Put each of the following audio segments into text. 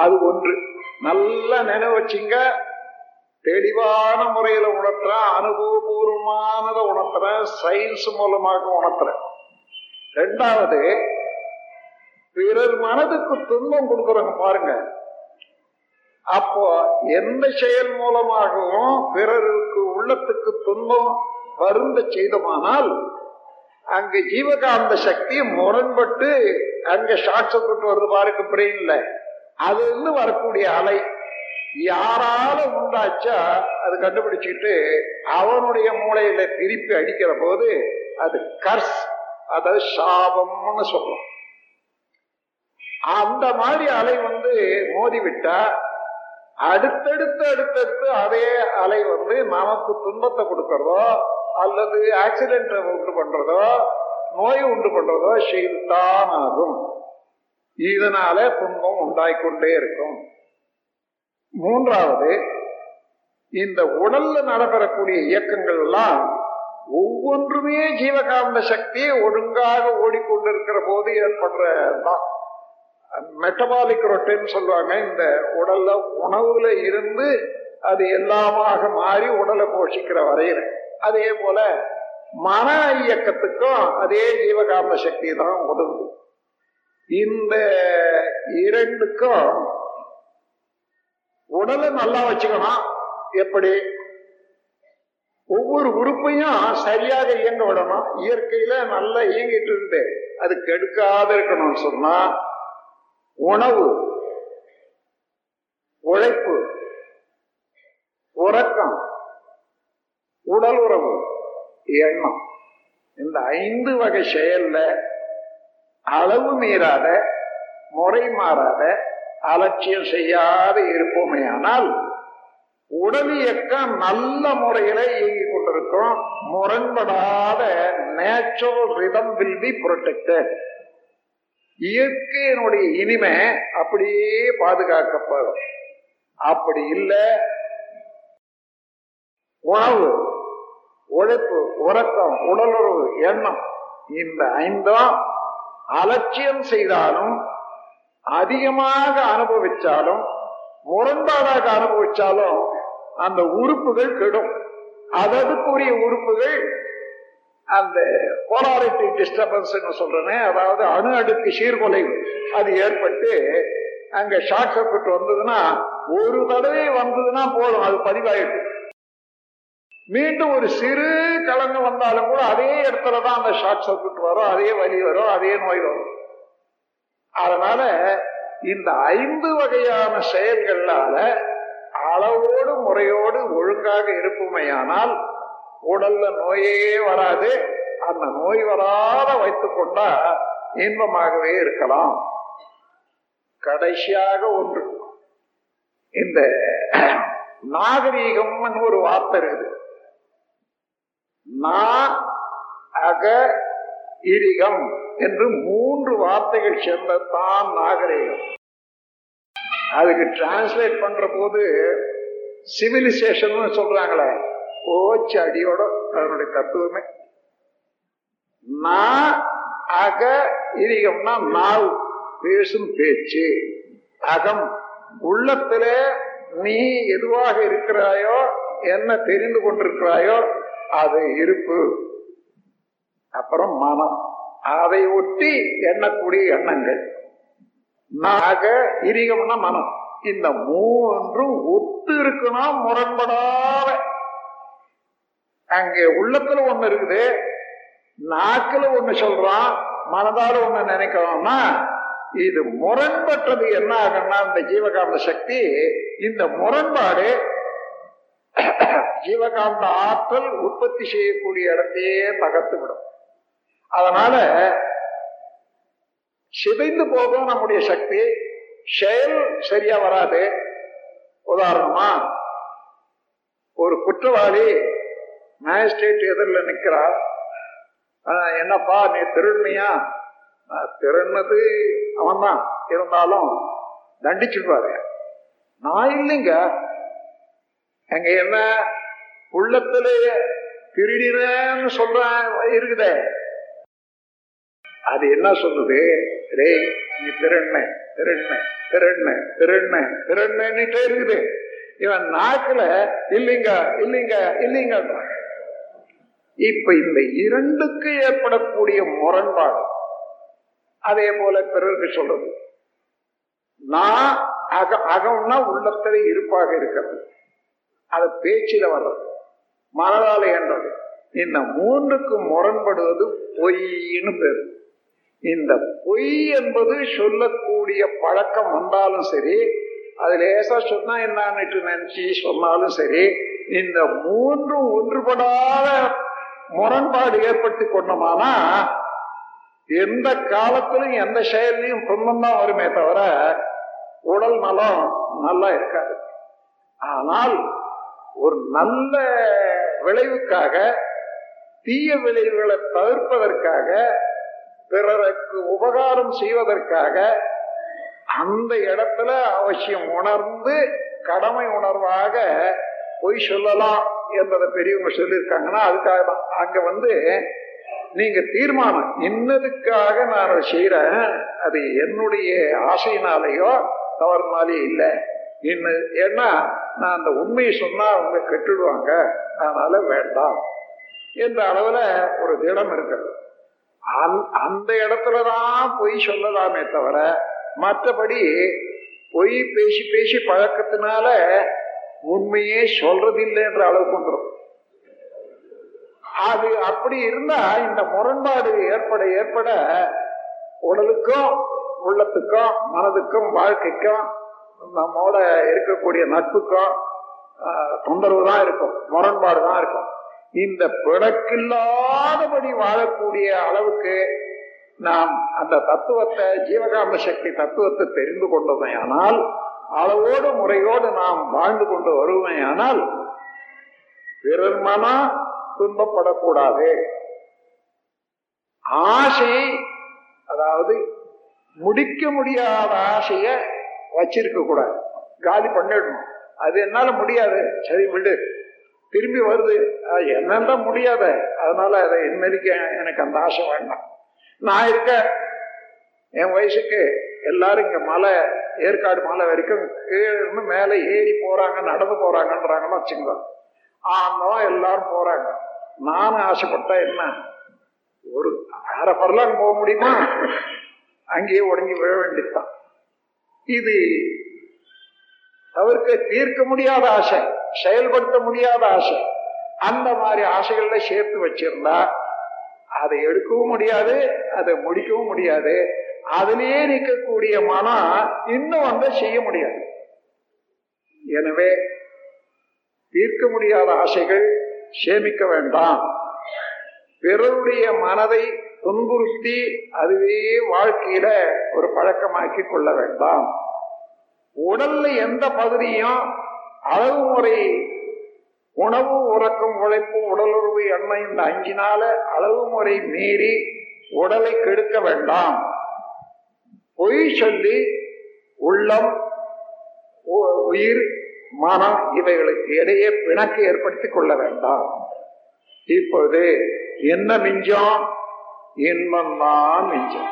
அது ஒன்று. நல்லா நினைவு தெளிவான முறையில உணர்த்துற அனுபவபூர்வமானதை உணர்த்துற சயின்ஸ் மூலமாக உணர்த்துற. ரெண்டாவது பிறர் மனதுக்கு துன்பம் கொடுக்குறவங்க பாருங்க. அப்போ எந்த செயல் மூலமாகவும் பிறருக்கு உள்ளத்துக்கு துன்பம் வருந்த செய்தமானால் அங்க ஜீவகாந்த சக்தி முரண்பட்டு அங்க சாட்சப்பட்டு சர்க்கியூட் வருது பாருங்க பிரெயின்ல அதுலேருந்து வரக்கூடிய அலை. யாரால உண்டாச்சா அது கண்டுபிடிச்சிட்டு அவனுடைய மூளையில திருப்பி அடிக்கிற போது அது கர்ஸ் அதாவது சாபம்னு சொல்றோம். அந்த மாதிரி அலை வந்து மோதி விட்டா அடுத்தடுத்து அடுத்தடுத்து அதே அலை வந்து நமக்கு துன்பத்தை கொடுக்கறதோ அல்லது ஆக்சிடென்ட் உண்டு பண்றதோ நோய் உண்டு பண்றதோ செய்துதான் ஆகும் இதனால துன்பம் உண்டாய்கொண்டே இருக்கும். மூன்றாவது இந்த உடல்ல நடைபெறக்கூடிய இயக்கங்கள் எல்லாம் ஒவ்வொன்றுமே ஜீவகாந்த சக்தி ஒழுங்காக ஓடிக்கொண்டிருக்கிற போது ஏற்படுற மெட்டபாலிக் ரொட்டின்னு சொல்லுவாங்க இந்த உடல்ல உணவுல இருந்து அது எல்லாமாக மாறி உடலை போஷிக்கிற வரையில. அதே போல மன இயக்கத்துக்கும் அதே ஜீவகாந்த சக்தி தான் உதவுது. இந்த இரண்டுக்கும் உடலை நல்லா வச்சுக்கணும். எப்படி? ஒவ்வொரு உறுப்பையும் சரியாக இயங்க விடணும். இயற்கையில நல்லா இயங்கிட்டு இருந்து அது கெடுக்காத இருக்கணும்னு சொன்னா உணவு உழைப்பு உறக்கம் உடல் உறவு எண்ணம். இந்த ஐந்து வகை செயல்ல அளவு மீறாத முறை மாறாத அலட்சியம் செய்யாத இருப்போமே ஆனால் உடல் இயக்கம் நல்ல முறையில இயங்கி கொண்டிருக்கும். முரண்படாத natural rhythm will be protected இயற்கையினுடைய இனிமை அப்படியே பாதுகாக்கப்படும். அப்படி இல்லை. உணவு உழைப்பு உறக்கம் உடலுறவு எண்ணம் இந்த ஐந்தும் அலட்சியம் செய்தாலும் அதிகமாக அனுபவிச்சாலும் முரண்பாடாக அனுபவிச்சாலும் அந்த உறுப்புகள் கெடும். அதற்குரிய உறுப்புகள் அந்த போலாரிட்டி டிஸ்டர்பன்ஸ் சொல்றேன் அதாவது அணு அடுக்கு சீர்குலைவு அது ஏற்பட்டு அங்க ஷார்ட் சர்க்கியூட் வந்ததுன்னா ஒரு தடவை வந்ததுன்னா போதும் அது பதிவாயிட்டு மீண்டும் ஒரு சிறு கலங்கம் வந்தாலும் கூட அதே இடத்துல தான் அந்த ஷார்ட் சர்க்கியூட் வரும் அதே வலி வரும் அதே நோய் வரும். அதனால இந்த ஐந்து வகையான செயல்களால அளவோடு முறையோடு ஒழுங்காக இருப்புமையானால் உடல்ல நோயே வராது அந்த நோய் வராத வைத்துக் கொண்டா இன்பமாகவே இருக்கலாம். கடைசியாக ஒன்று. இந்த நாகரீகம் ஒரு வார்த்தை இருக்குது. நா அக இரிகம் என்று மூன்று வார்த்தைகள் சேர்ந்ததான் நாகரீகம். அதுக்கு டிரான்ஸ்லேட் பண்ற போது சிவிலைசேஷன் சொல்றாங்களே போச்சு அடியோட அதனுடைய தத்துவமே. நா அக இரிகம்னா நாவ் பேசும் பேச்சு. அகம் உள்ளத்திலே நீ எதுவாக இருக்கிறாயோ என்ன தெரிந்து கொண்டிருக்கிறாயோ அது இருப்பு. அப்புறம் மனம். அதை ஒட்டி எண்ணக்கூடிய எண்ணங்கள். நாக இரிகம்னா மனம். இந்த மூன்றும் ஒத்து இருக்குன்னா முரண்படாத. அங்கே உள்ளத்துல ஒண்ணு இருக்குது. நாக்குல ஒண்ணு சொல்றான். மனதால ஒண்ணு நினைக்கிறோம்னா இது முரண்பட்டது என்ன ஆகும்னா இந்த ஜீவகாந்த சக்தி இந்த முரண்பாடு ஜீவகாந்த ஆற்றல் உற்பத்தி செய்யக்கூடிய இடத்தையே தகர்த்து விடும் அதனால சிதைந்து போகும் நம்முடைய சக்தி செயல் சரியா வராது. உதாரணமா ஒரு குற்றவாளி மேஜிஸ்ட்ரேட் எதிரில் நிற்கிறார். என்னப்பா நீ திருடுனியா? திருடுனது அவன்தான். இருந்தாலும் தண்டிச்சுடுவாரு நான் இல்லைங்க. எங்க என்ன உள்ளத்திலேயே திருடினேன்னு சொல்ற இருக்குதே. அது என்ன சொல்லுது? ரே நீ திருண்ண திருண்ண திருண்ண திருண்ண திருண்ணிட்டே இருக்குது. இவன் நாக்குல இல்லைங்க இல்லைங்க இல்லைங்க இப்ப இந்த இரண்டுக்கு ஏற்படக்கூடிய முரண்பாடு அதே போல பிறருக்கு சொல்றது. நான் அக அகம்னா உள்ளத்திலே இருப்பாக இருக்கிறது. அது பேச்சில வர்றது. மனதால என்றது. இந்த மூன்றுக்கு முரண்படுவது பொய்ன்னு பேர். இந்த பொய் என்பது சொல்லக்கூடிய பழக்கம் வந்தாலும் சரி அது லேசா சொன்னா என்னன்னு நினைச்சு சொன்னாலும் சரி இந்த மூன்றும் ஒன்றுபடாத முரண்பாடு ஏற்பட்டு கொண்டோமானா எந்த காலத்திலும் எந்த செயலையும் துன்பம் தான் வருமே தவிர உடல் நலம் நல்லா இருக்காது. ஆனால் ஒரு நல்ல விளைவுக்காக தீய விளைவுகளை தவிர்ப்பதற்காக பிறருக்கு உபகாரம் செய்வதற்காக அந்த இடத்துல அவசியம் உணர்ந்து கடமை உணர்வாக பொய் சொல்லலாம் என்பதை பெரியவங்க சொல்லியிருக்காங்கன்னா அதுக்காக தான். அங்க வந்து நீங்க தீர்மானம் இன்னதுக்காக நான் அதை செய்யறேன் அது என்னுடைய ஆசையினாலேயோ தவறுனாலே இல்லை. ஏன்னா நான் அந்த உண்மையை சொன்னா அவங்க கெட்டுடுவாங்க. அதனால வேண்டாம் என்ற அளவுல ஒரு திடம் இருக்கிறது. அந்த இடத்துலதான் பொய் சொல்லலாமே தவிர மற்றபடி பொய் பேசி பேசி பழக்கத்தினால உண்மையே சொல்றதில்லைன்ற அளவுக்கு வந்துடும் அது அப்படி இருந்தா இந்த முரண்பாடு ஏற்பட ஏற்பட உடலுக்கும் உள்ளத்துக்கும் மனதுக்கும் வாழ்க்கைக்கும் நம்மோட இருக்கக்கூடிய நட்புக்கும் தொந்தரவு தான் இருக்கும். முரண்பாடு தான் இருக்கும். இந்த பிறக்கில்லாதபடி வாழக்கூடிய அளவுக்கு நாம் அந்த தத்துவத்தை ஜீவகாம சக்தி தத்துவத்தை தெரிந்து கொண்டோமே ஆனால் அளவோடு முறையோடு நாம் வாழ்ந்து கொண்டு வருவேன் ஆனால் பிறர் மனம் துன்பப்படக்கூடாது. ஆசை அதாவது முடிக்க முடியாத ஆசைய வச்சிருக்க கூடாது. காலி பண்ணிடணும். அது என்னால முடியாது. சரி விடு. திரும்பி வருது. என்னன்னா முடியாத. அதனால அதை இனிமேலுக்கு எனக்கு அந்த ஆசை வேண்டாம். நான் இருக்க என் வயசுக்கு எல்லாரும் இங்க மலை ஏற்காடு மலை வரைக்கும் கீழே மேலே ஏறி போறாங்க நடந்து போறாங்கன்றாங்கன்னு வச்சுங்க ஆனோம் எல்லாரும் போறாங்க. நானும் ஆசைப்பட்டா என்ன? ஒரு அரை பரலாங்க போக முடியுமா? அங்கேயே உடஞ்சி விழ வேண்டியதுதான். இது அவருக்கு தீர்க்க முடியாத ஆசை செயல்படுத்த முடியாத ஆசை. அந்த மாதிரி ஆசைகள்ல சேர்த்து வச்சிருந்தா அதை எடுக்கவும் முடியாது அதை முடிக்கவும் முடியாது. அதுலயே நிற்கக்கூடிய மனம் இன்னும் வந்து செய்ய முடியாது. எனவே தீர்க்க முடியாத ஆசைகள் சேமிக்க வேண்டாம். பிறருடைய மனதை துன்புறுத்தி அதுவே வாழ்க்கையில ஒரு பழக்கமாக்கி கொள்ள வேண்டாம். உடல்ல எந்த பகுதியும் அளவு முறை உணவு உறக்கம் உழைப்பு உடலுறவு எண்ணெய் இந்த அஞ்சினால அளவு முறை மீறி உடலை கெடுக்க வேண்டாம். பொய் சொல்லி உள்ளம் உயிர் மனம் இவைகளுக்கு இடையே பிணக்கு ஏற்படுத்திக் கொள்ள வேண்டாம். இப்போது என்ன மிஞ்சம்? இன்பம் தான் மிஞ்சம்.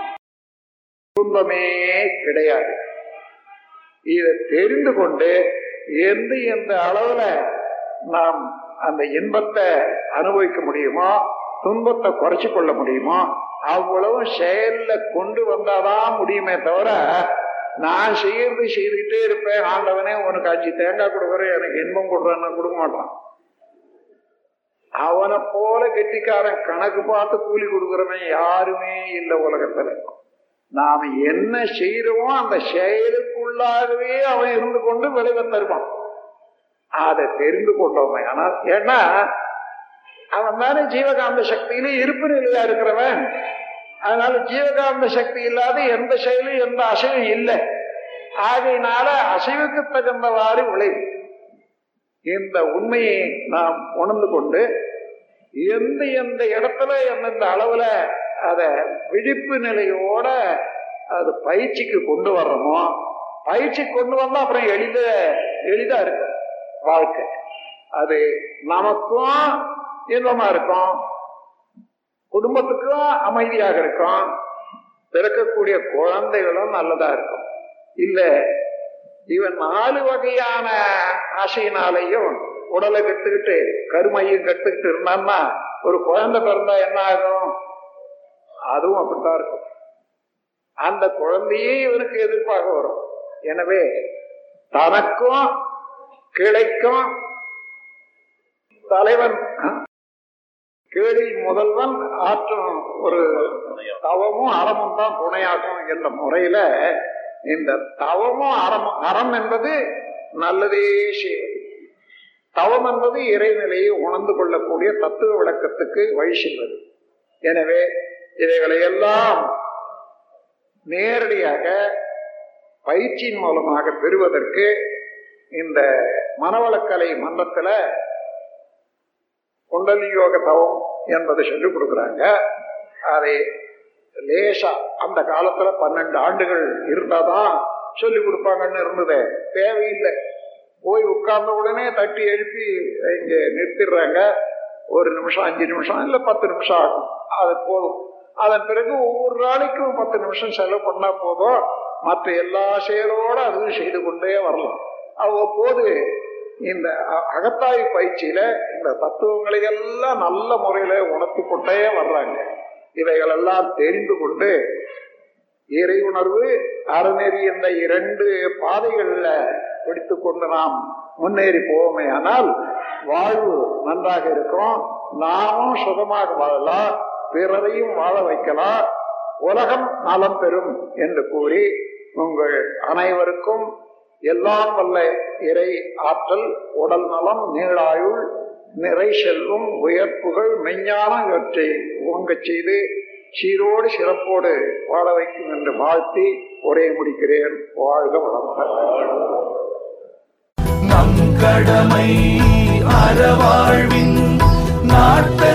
துன்பமே கிடையாது. இதை தெரிந்து கொண்டு எந்த எந்த அளவுல நாம் அந்த இன்பத்தை அனுபவிக்க முடியுமோ துன்பத்தை குறைச்சு கொள்ள முடியுமோ அவ்வளவு செயல்ல கொண்டு வந்தாதான் முடியுமே தவிர நான் செய்யறது செய்துக்கிட்டே இருப்பேன் ஆண்டவனே உனக்கு அஞ்சு தேங்காய் கொடுக்குறேன் எனக்கு இன்பம் கொடுறேன்னு கொடுக்க மாட்டான். அவனை போல கெட்டிக்காரன் கணக்கு பார்த்து கூலி கொடுக்குறவன் யாருமே இல்லை உலகத்துல. நாம என்ன செய்யறோமோ அந்த செயலுக்குள்ளாகவே அவன் இருந்து கொண்டு விளைவை தருவான். அதை தெரிந்து கொண்டவன் ஆனால் ஏன்னா அவன் தானே ஜீவகாந்த சக்தியிலே இருப்பு நிலையா இருக்கிறவன். அதனால ஜீவகாந்த சக்தி இல்லாத எந்த செயலும் எந்த அசைவும் இல்லை. ஆகையினால அசைவுக்கு தகுந்தவாறு விளைவு. இந்த உண்மையை நாம் உணர்ந்து கொண்டு எந்த எந்த இடத்துல எந்தெந்த அளவுல அத விழிப்பு நிலையோட அது பயிற்சிக்கு கொண்டு வர்றோமோ பயிற்சி கொண்டு வந்தா அப்புறம் எளித எளிதா இருக்கும் வாழ்க்கை. அது நமக்கும் இன்பமா இருக்கும் குடும்பத்துக்கும் அமைதியாக இருக்கும் பிறக்கக்கூடிய குழந்தைகளும் நல்லதா இருக்கும். இல்ல இவன் நாலு வகையான ஆசையினாலேயும் உடலை கட்டுக்கிட்டு கருமையும் கட்டுக்கிட்டு இருந்தான்னா ஒரு குழந்தை பிறந்தா என்ன ஆகும்? அதுவும் அப்படித்தான் இருக்கும். அந்த குழந்தையே இவனுக்கு எதிர்ப்பாக வரும். எனவே தனக்கும் கிளைக்கும் தலைவன் கேடில் முதல்வன் ஆற்றும் ஒரு தவமும் அறமும் தான் துணையாகும் என்ற முறையில இந்த தவமும் அறம் அறம் என்பது நல்லதே செய்வது தவம் என்பது இறைநிலையை உணர்ந்து கொள்ளக்கூடிய தத்துவ விளக்கத்துக்கு வழி செல்வது. எனவே இவைகளை எல்லாம் நேரடியாக பயிற்சியின் மூலமாக பெறுவதற்கு இந்த மனவளக்கலை மன்றத்தில் குண்டலி யோக தவம் என்பதை சொல்லிக் கொடுக்குறாங்க. அதை லேசா அந்த காலத்துல பன்னெண்டு ஆண்டுகள் இருந்தாதான் சொல்லி கொடுப்பாங்கன்னு இருந்தது. தேவையில்லை. போய் உட்கார்ந்த உடனே தட்டி எழுப்பி இங்க நிறுத்திடுறாங்க. ஒரு நிமிஷம் அஞ்சு நிமிஷம் இல்லை பத்து நிமிஷம் ஆகும். அது போதும். அதன் பிறகு ஒவ்வொரு நாளைக்கும் பத்து நிமிஷம் செலவு பண்ணா போதும். மற்ற எல்லா செயலோட அதுவும் செய்து கொண்டே வரலாம். அவ்வப்போது இந்த அகத்தாய் பயிற்சியில இந்த தத்துவங்களை எல்லாம் நல்ல முறையில உணர்த்து கொண்டே வர்றாங்க. இவைகள் எல்லாம் தெரிந்து கொண்டு இறை உணர்வு அறநெறி என்ற இரண்டு பாதைகள்ல பிடித்து கொண்டு நாம் முன்னேறி போவோமே ஆனால் வாழ்வு நன்றாக இருக்கும். நாமும் சுகமாக வாழலாம் பிறரையும் வாழ வைக்கலாம் உலகம் நலம் பெறும் என்று கூறி உங்கள் அனைவருக்கும் எல்லாம் வல்ல இறை ஆற்றல் உடல் நலம் நீளாயுள் நிறை செல்வம் உயர்ப்புகள் மெஞ்ஞான இவற்றை ஓங்கச் செய்து சீரோடு சிறப்போடு வாழ வைக்கும் என்று வாழ்த்தி உரையை முடிக்கிறேன். வாழ்க வளமுடன். கடமை அறவாழ்வின் நாட்ட